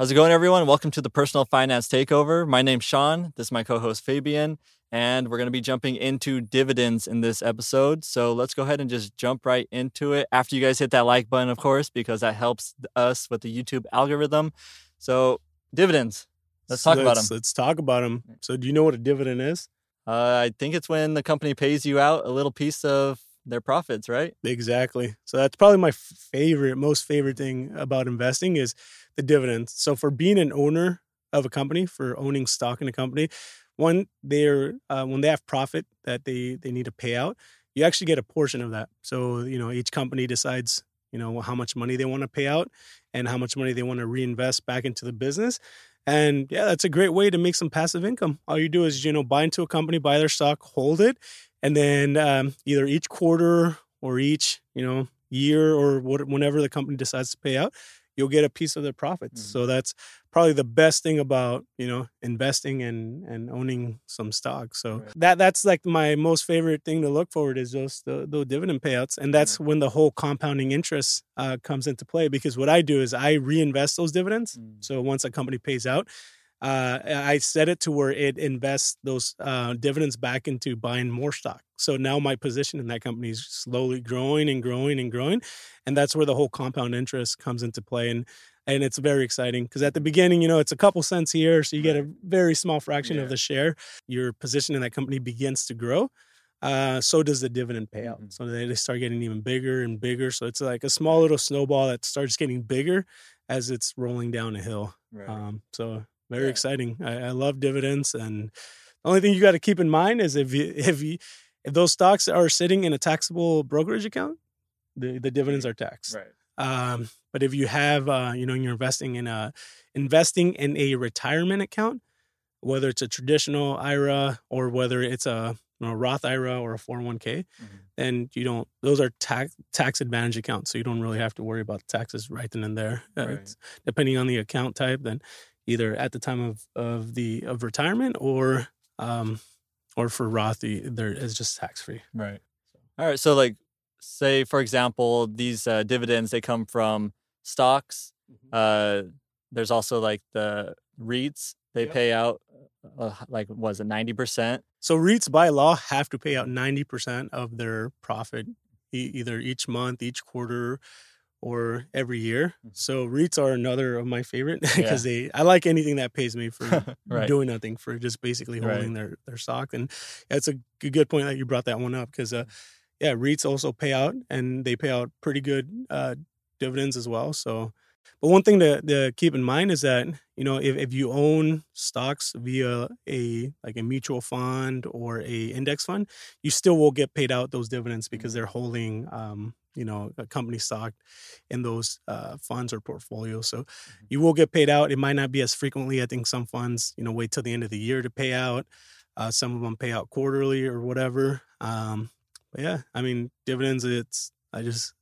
How's it going, everyone? Welcome to the Personal Finance Takeover. My name's Sean. This is my co host, Fabian. And we're going to be jumping into dividends in this episode. So let's go ahead and just jump right into it. After you guys hit that like button, of course, because that helps us with the YouTube algorithm. So, dividends. Let's talk about them. Let's talk about them. So, do you know what a dividend is? Uh, I think it's when the company pays you out a little piece of their profits, right? Exactly. So that's probably my favorite, most favorite thing about investing is the dividends. So for being an owner of a company, for owning stock in a company, one they're uh, when they have profit that they they need to pay out, you actually get a portion of that. So you know each company decides you know how much money they want to pay out and how much money they want to reinvest back into the business. And yeah, that's a great way to make some passive income. All you do is you know buy into a company, buy their stock, hold it, and then um, either each quarter or each you know year or what, whenever the company decides to pay out, you'll get a piece of their profits. Mm-hmm. So that's probably the best thing about you know investing and and owning some stock. So right. that that's like my most favorite thing to look forward is those the, the dividend payouts, and that's mm-hmm. when the whole compounding interest uh, comes into play. Because what I do is I reinvest those dividends. Mm-hmm. So once a company pays out, uh, I set it to where it invests those uh, dividends back into buying more stock. So now my position in that company is slowly growing and growing and growing, and that's where the whole compound interest comes into play. And and it's very exciting because at the beginning, you know, it's a couple cents here, so you get a very small fraction yeah. of the share. Your position in that company begins to grow. Uh, so does the dividend payout. Mm-hmm. So they, they start getting even bigger and bigger. So it's like a small little snowball that starts getting bigger as it's rolling down a hill. Right. Um, so very yeah. exciting. I, I, love dividends, and the only thing you got to keep in mind is if you if you if those stocks are sitting in a taxable brokerage account, the the dividends are taxed. Right. Um, but if you have, uh, you know, you're investing in a investing in a retirement account, whether it's a traditional IRA or whether it's a you know, Roth IRA or a 401k, mm-hmm. then you don't. Those are tax tax advantage accounts, so you don't really have to worry about taxes right then and there. Right. depending on the account type, then either at the time of, of the of retirement or um or for Roth there is just tax free. Right. All right. So like say for example these uh, dividends they come from stocks. Mm-hmm. Uh, there's also like the REITs they yep. pay out uh, like was it 90%? So REITs by law have to pay out 90% of their profit e- either each month, each quarter, or every year. Mm-hmm. So REITs are another of my favorite because yeah. they I like anything that pays me for right. doing nothing for just basically holding right. their their stock. And it's a good point that you brought that one up because uh, yeah, REITs also pay out and they pay out pretty good uh, dividends as well. So but one thing to, to keep in mind is that you know if, if you own stocks via a like a mutual fund or a index fund, you still will get paid out those dividends because mm-hmm. they're holding um, you know a company stock in those uh, funds or portfolios. So mm-hmm. you will get paid out. It might not be as frequently. I think some funds you know wait till the end of the year to pay out. Uh, some of them pay out quarterly or whatever. Um, but yeah, I mean dividends. It's I just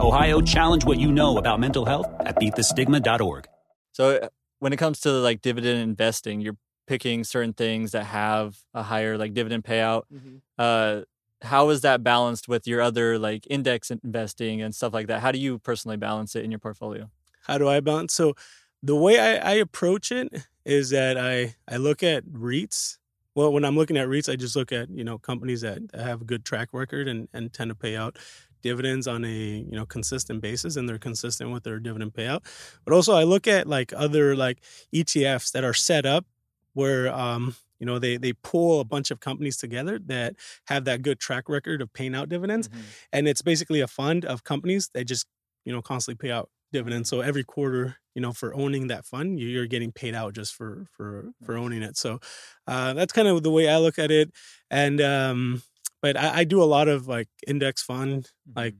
Ohio, challenge what you know about mental health at beatthestigma.org. So, when it comes to like dividend investing, you're picking certain things that have a higher like dividend payout. Mm-hmm. Uh, how is that balanced with your other like index investing and stuff like that? How do you personally balance it in your portfolio? How do I balance? So the way I, I approach it is that I I look at REITs. Well, when I'm looking at REITs, I just look at you know companies that have a good track record and, and tend to pay out dividends on a you know consistent basis and they're consistent with their dividend payout. But also I look at like other like ETFs that are set up where um you know they they pull a bunch of companies together that have that good track record of paying out dividends Mhm. and it's basically a fund of companies that just you know constantly pay out dividends. So every quarter you know for owning that fund you- you're getting paid out just for for for owning it. So uh, that's kind of the way i look at it. And um but I, I do a lot of like index fund like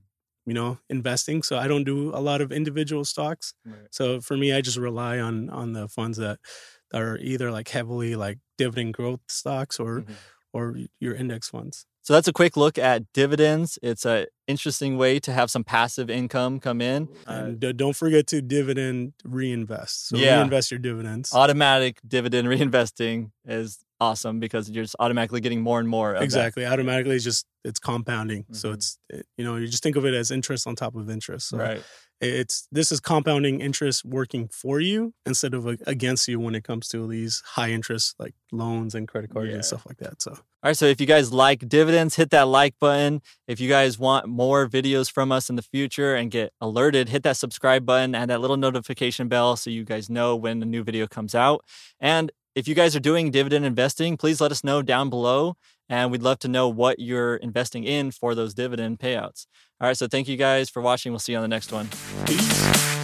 you know investing so i don't do a lot of individual stocks Right. so for me i just rely on on the funds that are either like heavily like dividend growth stocks or Mhm. or your index funds So that's a quick look at dividends. It's an interesting way to have some passive income come in. Uh, and d- don't forget to dividend reinvest so Yeah. reinvest your dividends automatic dividend reinvesting is awesome because you're just automatically getting more and more of that. exactly automatically it's just it's compounding so Mhm. it's it, you know you just think of it as interest on top of interest so Right. It's this is compounding interest working for you instead of against you when it comes to these high interest like loans and credit cards Yeah. and stuff like that so All right. So if you guys like dividends, hit that like button. If you guys want more videos from us in the future and get alerted, hit that subscribe button and that little notification bell so you guys know when a new video comes out. And if you guys are doing dividend investing, please let us know down below. And we'd love to know what you're investing in for those dividend payouts. All right. So thank you guys for watching. We'll see you on the next one. peace